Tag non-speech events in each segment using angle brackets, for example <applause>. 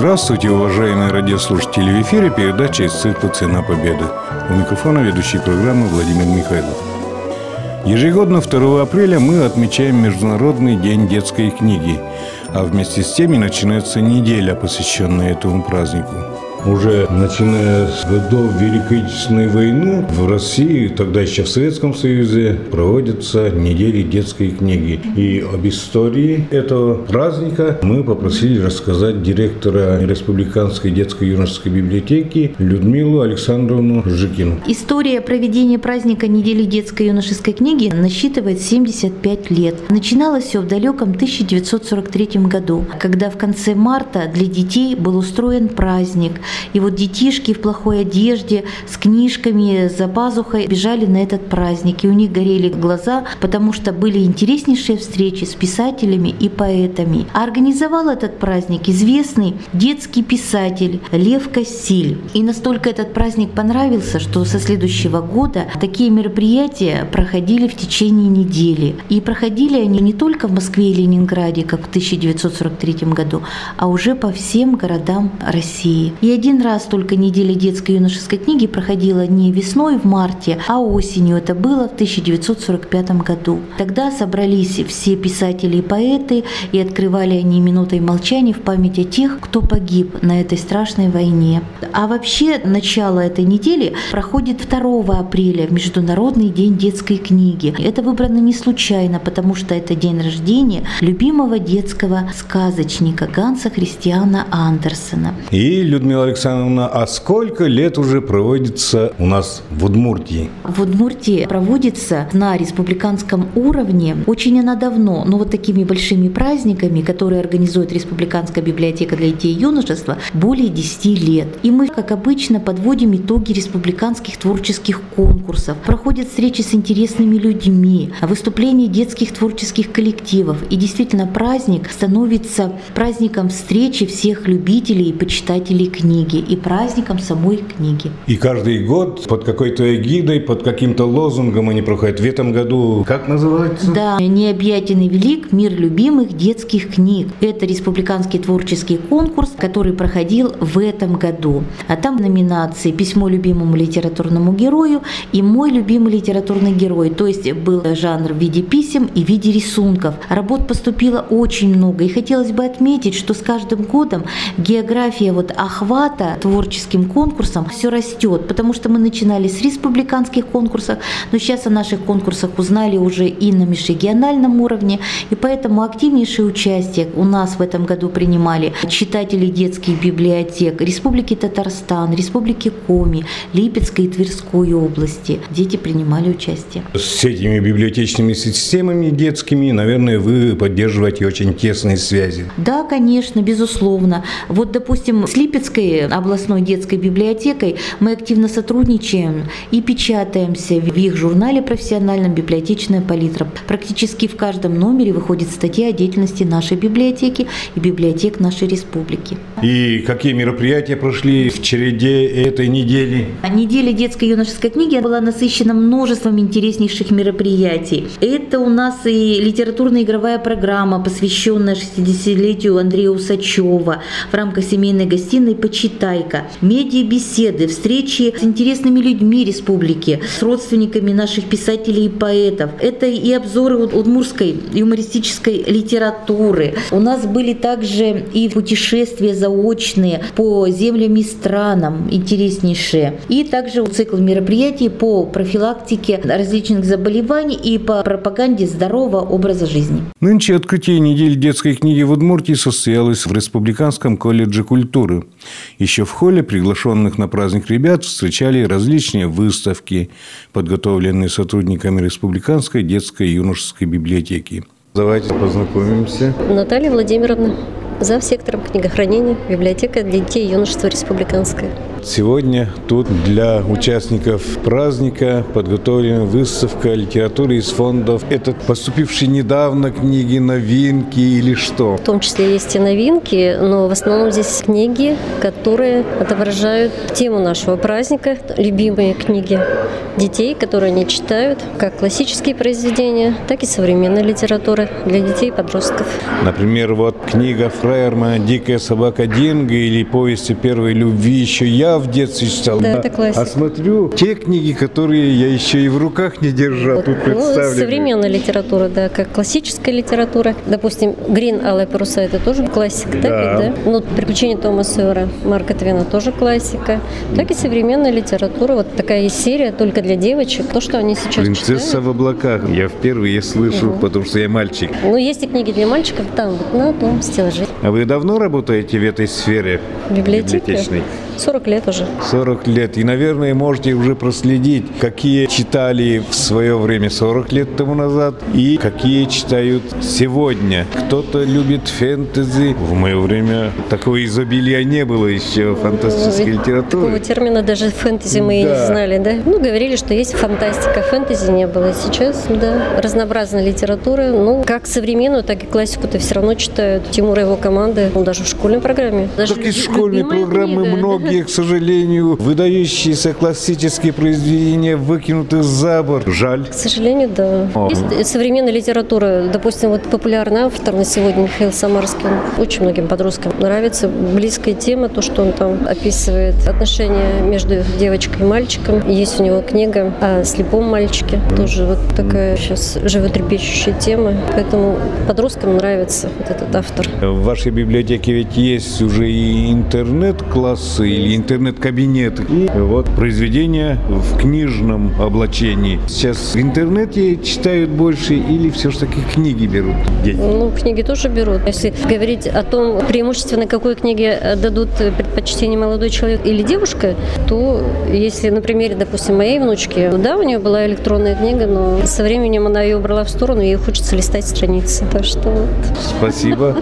Здравствуйте, уважаемые радиослушатели! В эфире передача из цикла «Цена победы». У микрофона ведущий программы Владимир Михайлов. Ежегодно 2 апреля мы отмечаем Международный день детской книги, а вместе с тем и начинается неделя, посвященная этому празднику – уже начиная с годов Великой Отечественной войны в России, тогда еще в Советском Союзе, проводятся недели детской книги. И об истории этого праздника мы попросили рассказать директора Республиканской детской юношеской библиотеки Людмилу Александровну Жикину. История проведения праздника недели детской юношеской книги насчитывает 75 лет. Начиналось все в далеком 1943 году, когда в конце марта для детей был устроен праздник – и вот детишки в плохой одежде, с книжками за пазухой бежали на этот праздник. И у них горели глаза, потому что были интереснейшие встречи с писателями и поэтами. А организовал этот праздник известный детский писатель Лев Кассиль. И настолько этот праздник понравился, что со следующего года такие мероприятия проходили в течение недели. И проходили они не только в Москве и Ленинграде, как в 1943 году, а уже по всем городам России. И один раз только неделя детской и юношеской книги проходила не весной в марте, а осенью. Это было в 1945 году. Тогда собрались все писатели и поэты, и открывали они минутой молчания в память о тех, кто погиб на этой страшной войне. А вообще начало этой недели проходит 2 апреля, в Международный день детской книги. Это выбрано не случайно, потому что это день рождения любимого детского сказочника Ганса Христиана Андерсена. И Людмила Александровна, а сколько лет уже проводится у нас в Удмуртии? В Удмуртии проводится на республиканском уровне очень она давно, но вот такими большими праздниками, которые организует Республиканская библиотека для детей и юношества, более 10 лет. И мы, как обычно, подводим итоги республиканских творческих конкурсов. Проходят встречи с интересными людьми, выступления детских творческих коллективов. И действительно праздник становится праздником встречи всех любителей и почитателей книг книги и праздником самой книги. И каждый год под какой-то эгидой, под каким-то лозунгом они проходят. В этом году как называется? Да, «Необъятен и велик. Мир любимых детских книг». Это республиканский творческий конкурс, который проходил в этом году. А там номинации «Письмо любимому литературному герою» и «Мой любимый литературный герой». То есть был жанр в виде писем и в виде рисунков. Работ поступило очень много. И хотелось бы отметить, что с каждым годом география вот охват охвата творческим конкурсом все растет, потому что мы начинали с республиканских конкурсов, но сейчас о наших конкурсах узнали уже и на межрегиональном уровне, и поэтому активнейшее участие у нас в этом году принимали читатели детских библиотек Республики Татарстан, Республики Коми, Липецкой и Тверской области. Дети принимали участие. С этими библиотечными системами детскими, наверное, вы поддерживаете очень тесные связи. Да, конечно, безусловно. Вот, допустим, с Липецкой областной детской библиотекой мы активно сотрудничаем и печатаемся в их журнале профессиональном «Библиотечная палитра». Практически в каждом номере выходит статья о деятельности нашей библиотеки и библиотек нашей республики. И какие мероприятия прошли в череде этой недели? Неделя детской и юношеской книги была насыщена множеством интереснейших мероприятий. Это у нас и литературно-игровая программа, посвященная 60-летию Андрея Усачева в рамках семейной гостиной «Почитать «Читайка», медиа-беседы, встречи с интересными людьми республики, с родственниками наших писателей и поэтов. Это и обзоры удмурской юмористической литературы. У нас были также и путешествия заочные по землям и странам, интереснейшие. И также цикл мероприятий по профилактике различных заболеваний и по пропаганде здорового образа жизни. Нынче открытие недели детской книги в Удмуртии состоялось в Республиканском колледже культуры. Еще в холле приглашенных на праздник ребят встречали различные выставки, подготовленные сотрудниками Республиканской детской и юношеской библиотеки. Давайте познакомимся. Наталья Владимировна, зав. сектором книгохранения, библиотека для детей и юношества республиканская. Сегодня тут для участников праздника подготовлена выставка литературы из фондов. Это поступившие недавно книги, новинки или что? В том числе есть и новинки, но в основном здесь книги, которые отображают тему нашего праздника, любимые книги детей, которые они читают, как классические произведения, так и современная литература для детей и подростков. Например, вот книга Фрейермана «Дикая собака Динго» или повести первой любви еще я в детстве читал. Да, это классика. А смотрю, те книги, которые я еще и в руках не держал, вот, тут ну, представлены. Ну, современная литература, да, как классическая литература. Допустим, «Грин. Алая паруса» – это тоже классика, да. так ведь, да? Ну, «Приключения Тома Сойера» Марка Твена тоже классика. Так и современная литература. Вот такая серия только для девочек. То, что они сейчас «Принцесса читают. в облаках». Я впервые слышу, угу. потому что я мальчик. Ну, есть и книги для мальчиков там, вот на том стеллаже. А вы давно работаете в этой сфере? Библиотечной? 40 лет уже. 40 лет. И, наверное, можете уже проследить, какие читали в свое время 40 лет тому назад и какие читают сегодня. Кто-то любит фэнтези. В мое время такого изобилия не было еще фантастической литературы. Такого термина даже фэнтези мы да. и не знали, да? Ну, говорили, что есть фантастика. Фэнтези не было. Сейчас, да, разнообразная литература. Ну, как современную, так и классику-то все равно читают. Тимур и его команды, ну, даже в школьной программе. Даже так из школьной программы книга. многие, к сожалению, выдающиеся классические произведения выкинуты за борт. Жаль. К сожалению, да. Есть современная литература. Допустим, вот популярный автор на сегодня Михаил Самарский. Очень многим подросткам нравится. Близкая тема, то, что он там описывает отношения между девочкой и мальчиком. Есть у него книга о слепом мальчике. Тоже вот такая сейчас животрепещущая тема. Поэтому подросткам нравится вот этот автор. В вашей библиотеке ведь есть уже и интернет-классы, или интернет-кабинеты. И вот произведения в книжном облачении. Сейчас в интернете читают больше или все-таки книги берут дети? Ну, книги тоже берут. Если говорить о том, преимущественно какой книге дадут предпочтение молодой человек или девушка, то если на примере, допустим, моей внучки, да, у нее была электронная книга, но со временем она ее убрала в сторону, и ей хочется листать страницы. Так что вот. Спасибо.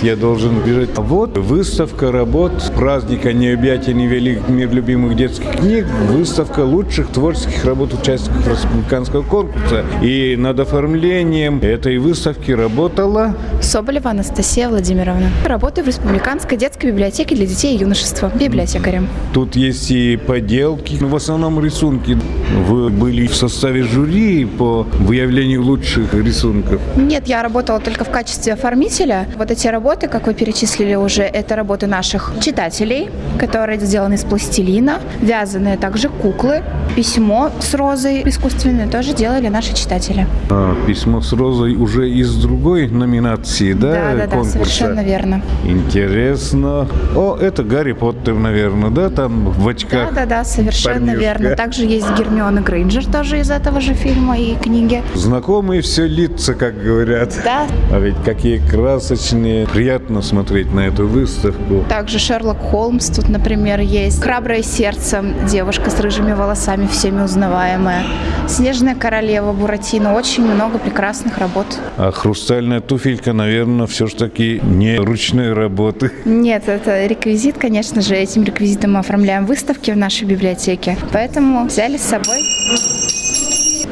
Я должен бежать. Вот выставка работ праздника необъятия не велик мир любимых детских книг, выставка лучших творческих работ участников республиканского конкурса. И над оформлением этой выставки работала... Соболева Анастасия Владимировна. Работаю в Республиканской детской библиотеке для детей и юношества, библиотекарем. Тут есть и поделки, в основном рисунки. Вы были в составе жюри по выявлению лучших рисунков? Нет, я работала только в качестве оформителя. Вот эти работы, как вы перечислили уже, это работы наших читателей, которые сделаны из пластилина, вязаные также куклы, письмо с розой искусственное тоже делали наши читатели. А, письмо с розой уже из другой номинации, да? Да, да, да, совершенно верно. Интересно. О, это Гарри Поттер, наверное, да, там в очках? Да, да, да, совершенно парнишка. верно. Также есть Гермиона Грейнджер тоже из этого же фильма и книги. Знакомые все лица, как говорят. Да. А ведь какие красочные. Приятно смотреть на эту выставку. Также Шерлок Холмс тут, например, есть «Храброе сердце», девушка с рыжими волосами, всеми узнаваемая. «Снежная королева» Буратино. Очень много прекрасных работ. А «Хрустальная туфелька», наверное, все-таки не ручной работы. Нет, это реквизит, конечно же. Этим реквизитом мы оформляем выставки в нашей библиотеке. Поэтому взяли с собой.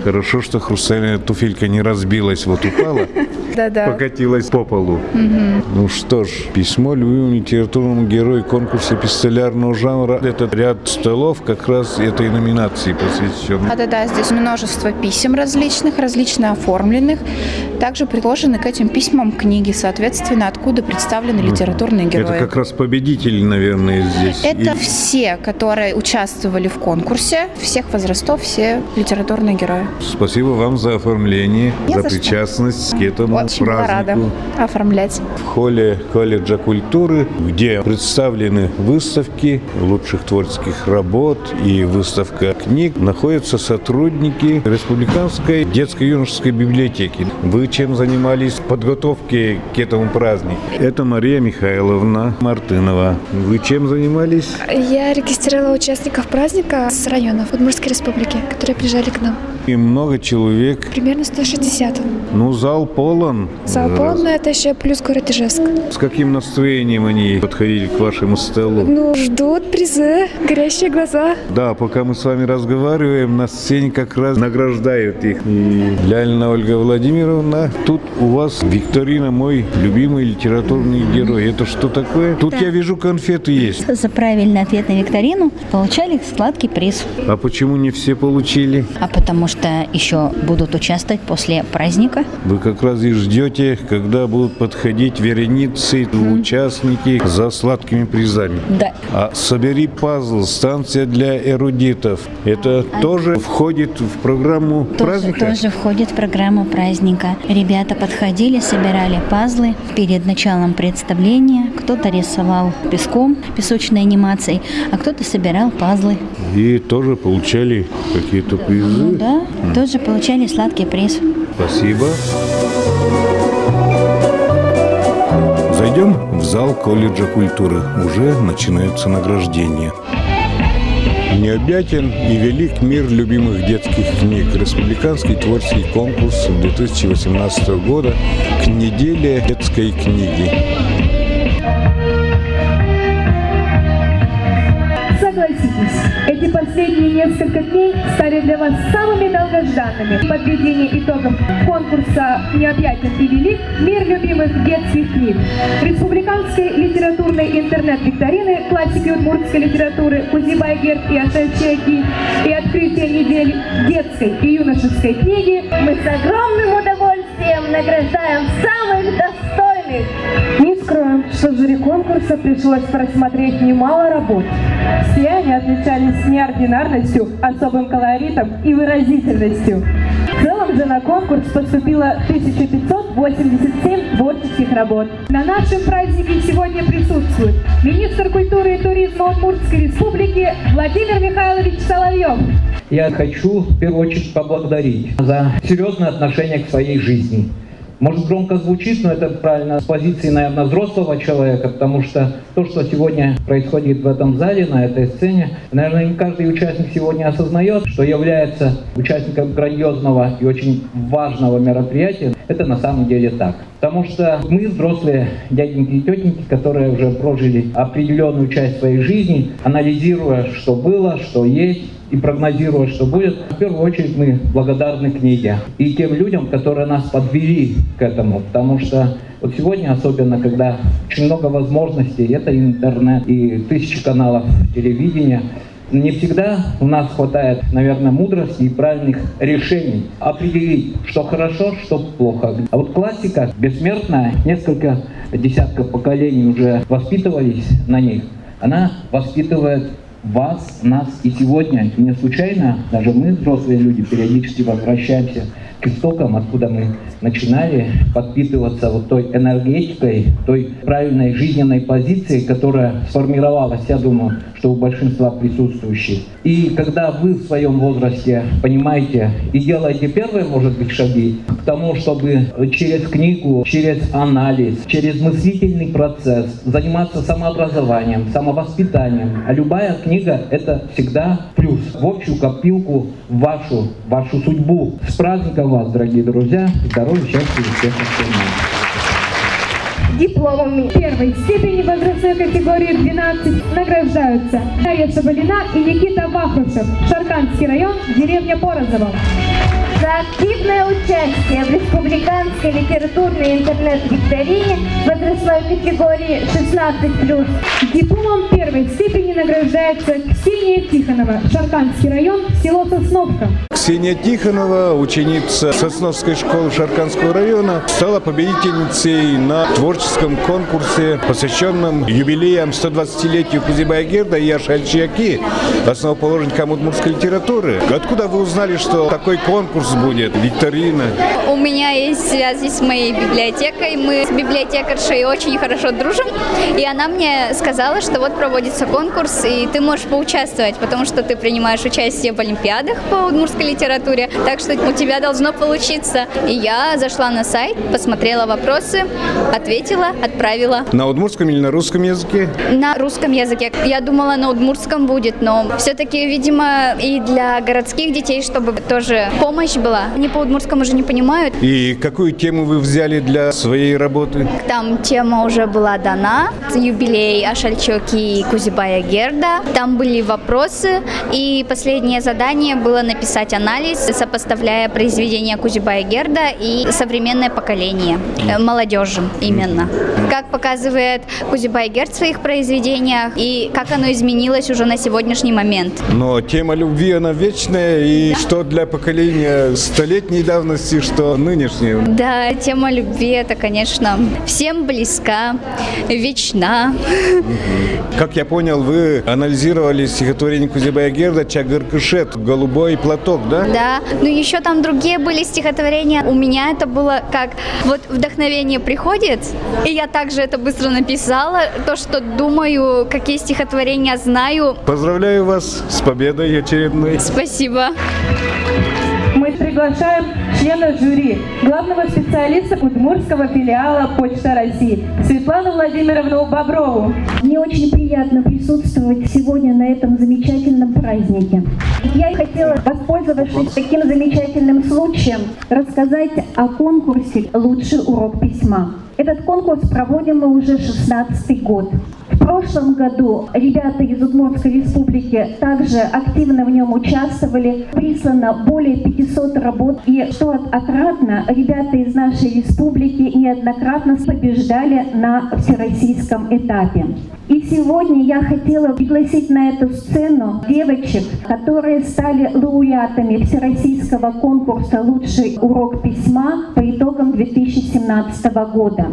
Хорошо, что хрустальная туфелька не разбилась, вот упала. <laughs> Покатилась по полу. Ну что ж, письмо любимому литературному герою конкурса пистолярного жанра. Этот ряд столов как раз этой номинации посвящен. Да-да-да, здесь множество писем различных, различно оформленных. Также приложены к этим письмам книги, соответственно, откуда представлены литературные герои. Это как раз победители, наверное, здесь. Это все, которые участвовали в конкурсе, всех возрастов, все литературные герои. Спасибо вам за оформление, Не за, за причастность к этому очень празднику. Рада оформлять. В холле колледжа культуры, где представлены выставки лучших творческих работ и выставка книг, находятся сотрудники Республиканской детско-юношеской библиотеки. Вы чем занимались в подготовке к этому празднику? Это Мария Михайловна Мартынова. Вы чем занимались? Я регистрировала участников праздника с районов Удмуртской республики, которые приезжали к нам. И много человек? Примерно 160. Ну, зал полон. Зал полон, но это еще плюс город Ижевск. С каким настроением они подходили к вашему столу? Ну, ждут призы, горящие глаза. Да, пока мы с вами разговариваем, на сцене как раз награждают их. И Лялина Ольга Владимировна, тут у вас викторина «Мой любимый литературный герой». Это что такое? Тут я вижу конфеты есть. За правильный ответ на викторину получали сладкий приз. А почему не все получили? А потому что еще будут участвовать после праздника. Вы как раз и ждете, когда будут подходить вереницы, участники за сладкими призами. Да. А «Собери пазл», станция для эрудитов, это тоже входит в программу Тоже, праздника? тоже входит в программу праздника. Ребята подходили, собирали пазлы перед началом представления. Кто-то рисовал песком, песочной анимацией, а кто-то собирал пазлы. И тоже получали какие-то призы? Ну да, тоже получали сладкий приз. Спасибо. Зайдем в зал колледжа культуры. Уже начинаются награждения. Необъятен и велик мир любимых детских книг. Республиканский творческий конкурс 2018 года к неделе детской книги. Согласитесь, эти последние несколько дней стали для вас самыми долгожданными. Подведение итогов конкурса «Необъятен и велик. Мир любимых детских книг». Республиканской литературной интернет-викторины классики удмуртской литературы Кузибай Герд и Ашельчеки и открытие недели детской и юношеской книги Мы с огромным удовольствием награждаем самых достойных. Скроем, что жюри конкурса пришлось просмотреть немало работ. Все они отличались неординарностью, особым колоритом и выразительностью. В целом же на конкурс поступило 1587 творческих работ. На нашем празднике сегодня присутствует министр культуры и туризма Удмуртской республики Владимир Михайлович Соловьев. Я хочу в первую очередь поблагодарить за серьезное отношение к своей жизни. Может громко звучит, но это правильно с позиции, наверное, взрослого человека, потому что то, что сегодня происходит в этом зале, на этой сцене, наверное, не каждый участник сегодня осознает, что является участником грандиозного и очень важного мероприятия. Это на самом деле так. Потому что мы, взрослые дяденьки и тетеньки, которые уже прожили определенную часть своей жизни, анализируя, что было, что есть, и прогнозируя, что будет, в первую очередь мы благодарны книге и тем людям, которые нас подвели к этому. Потому что вот сегодня, особенно, когда очень много возможностей, это интернет и тысячи каналов телевидения, не всегда у нас хватает, наверное, мудрости и правильных решений определить, что хорошо, что плохо. А вот классика бессмертная, несколько десятков поколений уже воспитывались на них, она воспитывает вас, нас и сегодня. Не случайно даже мы, взрослые люди, периодически возвращаемся к истокам, откуда мы начинали подпитываться вот той энергетикой, той правильной жизненной позицией, которая сформировалась, я думаю, что у большинства присутствующих. И когда вы в своем возрасте понимаете и делаете первые, может быть, шаги к тому, чтобы через книгу, через анализ, через мыслительный процесс заниматься самообразованием, самовоспитанием, а любая книга — это всегда плюс в общую копилку вашу, вашу судьбу. С праздником вас, дорогие друзья! Здоровья, счастья и всех остальных! Дипломами первой степени возрастной категории 12 награждаются Дарья Соболина и Никита Вахрушев, Шарканский район, деревня Порозово. За активное участие в республиканской литературной интернет-викторине возрастной категории 16+. Дипломом первой степени награждается Ксения Тихонова, Шарканский район, село Сосновка. Ксения Тихонова, ученица Сосновской школы Шарканского района, стала победительницей на творческом конкурсе, посвященном юбилеям 120-летию Кузибая Герда и Ашальчиаки, основоположникам удмуртской литературы. Откуда вы узнали, что такой конкурс будет, викторина? У меня есть связи с моей библиотекой. Мы с библиотекаршей очень хорошо дружим. И она мне сказала, что вот проводится конкурс, и ты можешь поучаствовать, потому что ты принимаешь участие в олимпиадах по удмуртской литературе, так что у тебя должно получиться. И я зашла на сайт, посмотрела вопросы, ответила, отправила. На удмуртском или на русском языке? На русском языке. Я думала, на удмуртском будет, но все-таки, видимо, и для городских детей, чтобы тоже помощь была. Они по-удмуртскому уже не понимают. И какую тему вы взяли для своей работы? Там тема уже была дана. Юбилей Ашальчоки и Кузибая Герда. Там были вопросы. И последнее задание было написать анализ, сопоставляя произведения Кузибая Герда и современное поколение э, молодежи именно. Как показывает Кузибай Герд в своих произведениях и как оно изменилось уже на сегодняшний момент. Но тема любви, она вечная, и что для поколения столетней давности, что нынешнего. Да, тема любви, это, конечно, всем близка, вечна. Как я понял, вы анализировали стихотворение Кузибая Герда «Чагыркышет», «Голубой платок», да? Да, ну еще там другие были стихотворения. У меня это было как вот вдохновение приходит, и я также это быстро написала, то, что думаю, какие стихотворения знаю. Поздравляю вас с победой очередной. Спасибо. Мы приглашаем члена жюри, главного специалиста Удмуртского филиала Почта России Светлану Владимировну Боброву. Мне очень приятно присутствовать сегодня на этом замечательном празднике. Я хотела, воспользовавшись таким замечательным случаем, рассказать о конкурсе «Лучший урок письма». Этот конкурс проводим мы уже 16 год. Прошлом году ребята из Удмуртской республики также активно в нем участвовали. Прислано более 500 работ. И что отрадно, ребята из нашей республики неоднократно побеждали на всероссийском этапе. И сегодня я хотела пригласить на эту сцену девочек, которые стали лауреатами Всероссийского конкурса «Лучший урок письма» по итогам 2017 года.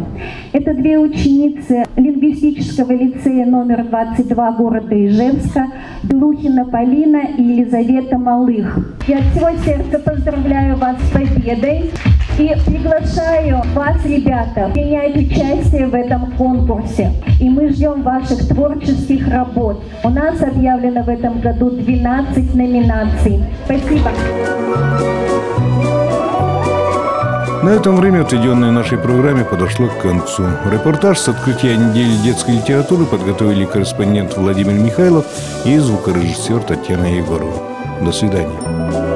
Это две ученицы лингвистического лицея номер 22 города Ижевска, Блухина Полина и Елизавета Малых. Я от всего сердца поздравляю вас с победой и приглашаю вас, ребята, принять участие в этом конкурсе. И мы ждем ваших творческих работ. У нас объявлено в этом году 12 номинаций. Спасибо. На этом время, отведенное нашей программе, подошло к концу. Репортаж с открытия недели детской литературы подготовили корреспондент Владимир Михайлов и звукорежиссер Татьяна Егорова. До свидания.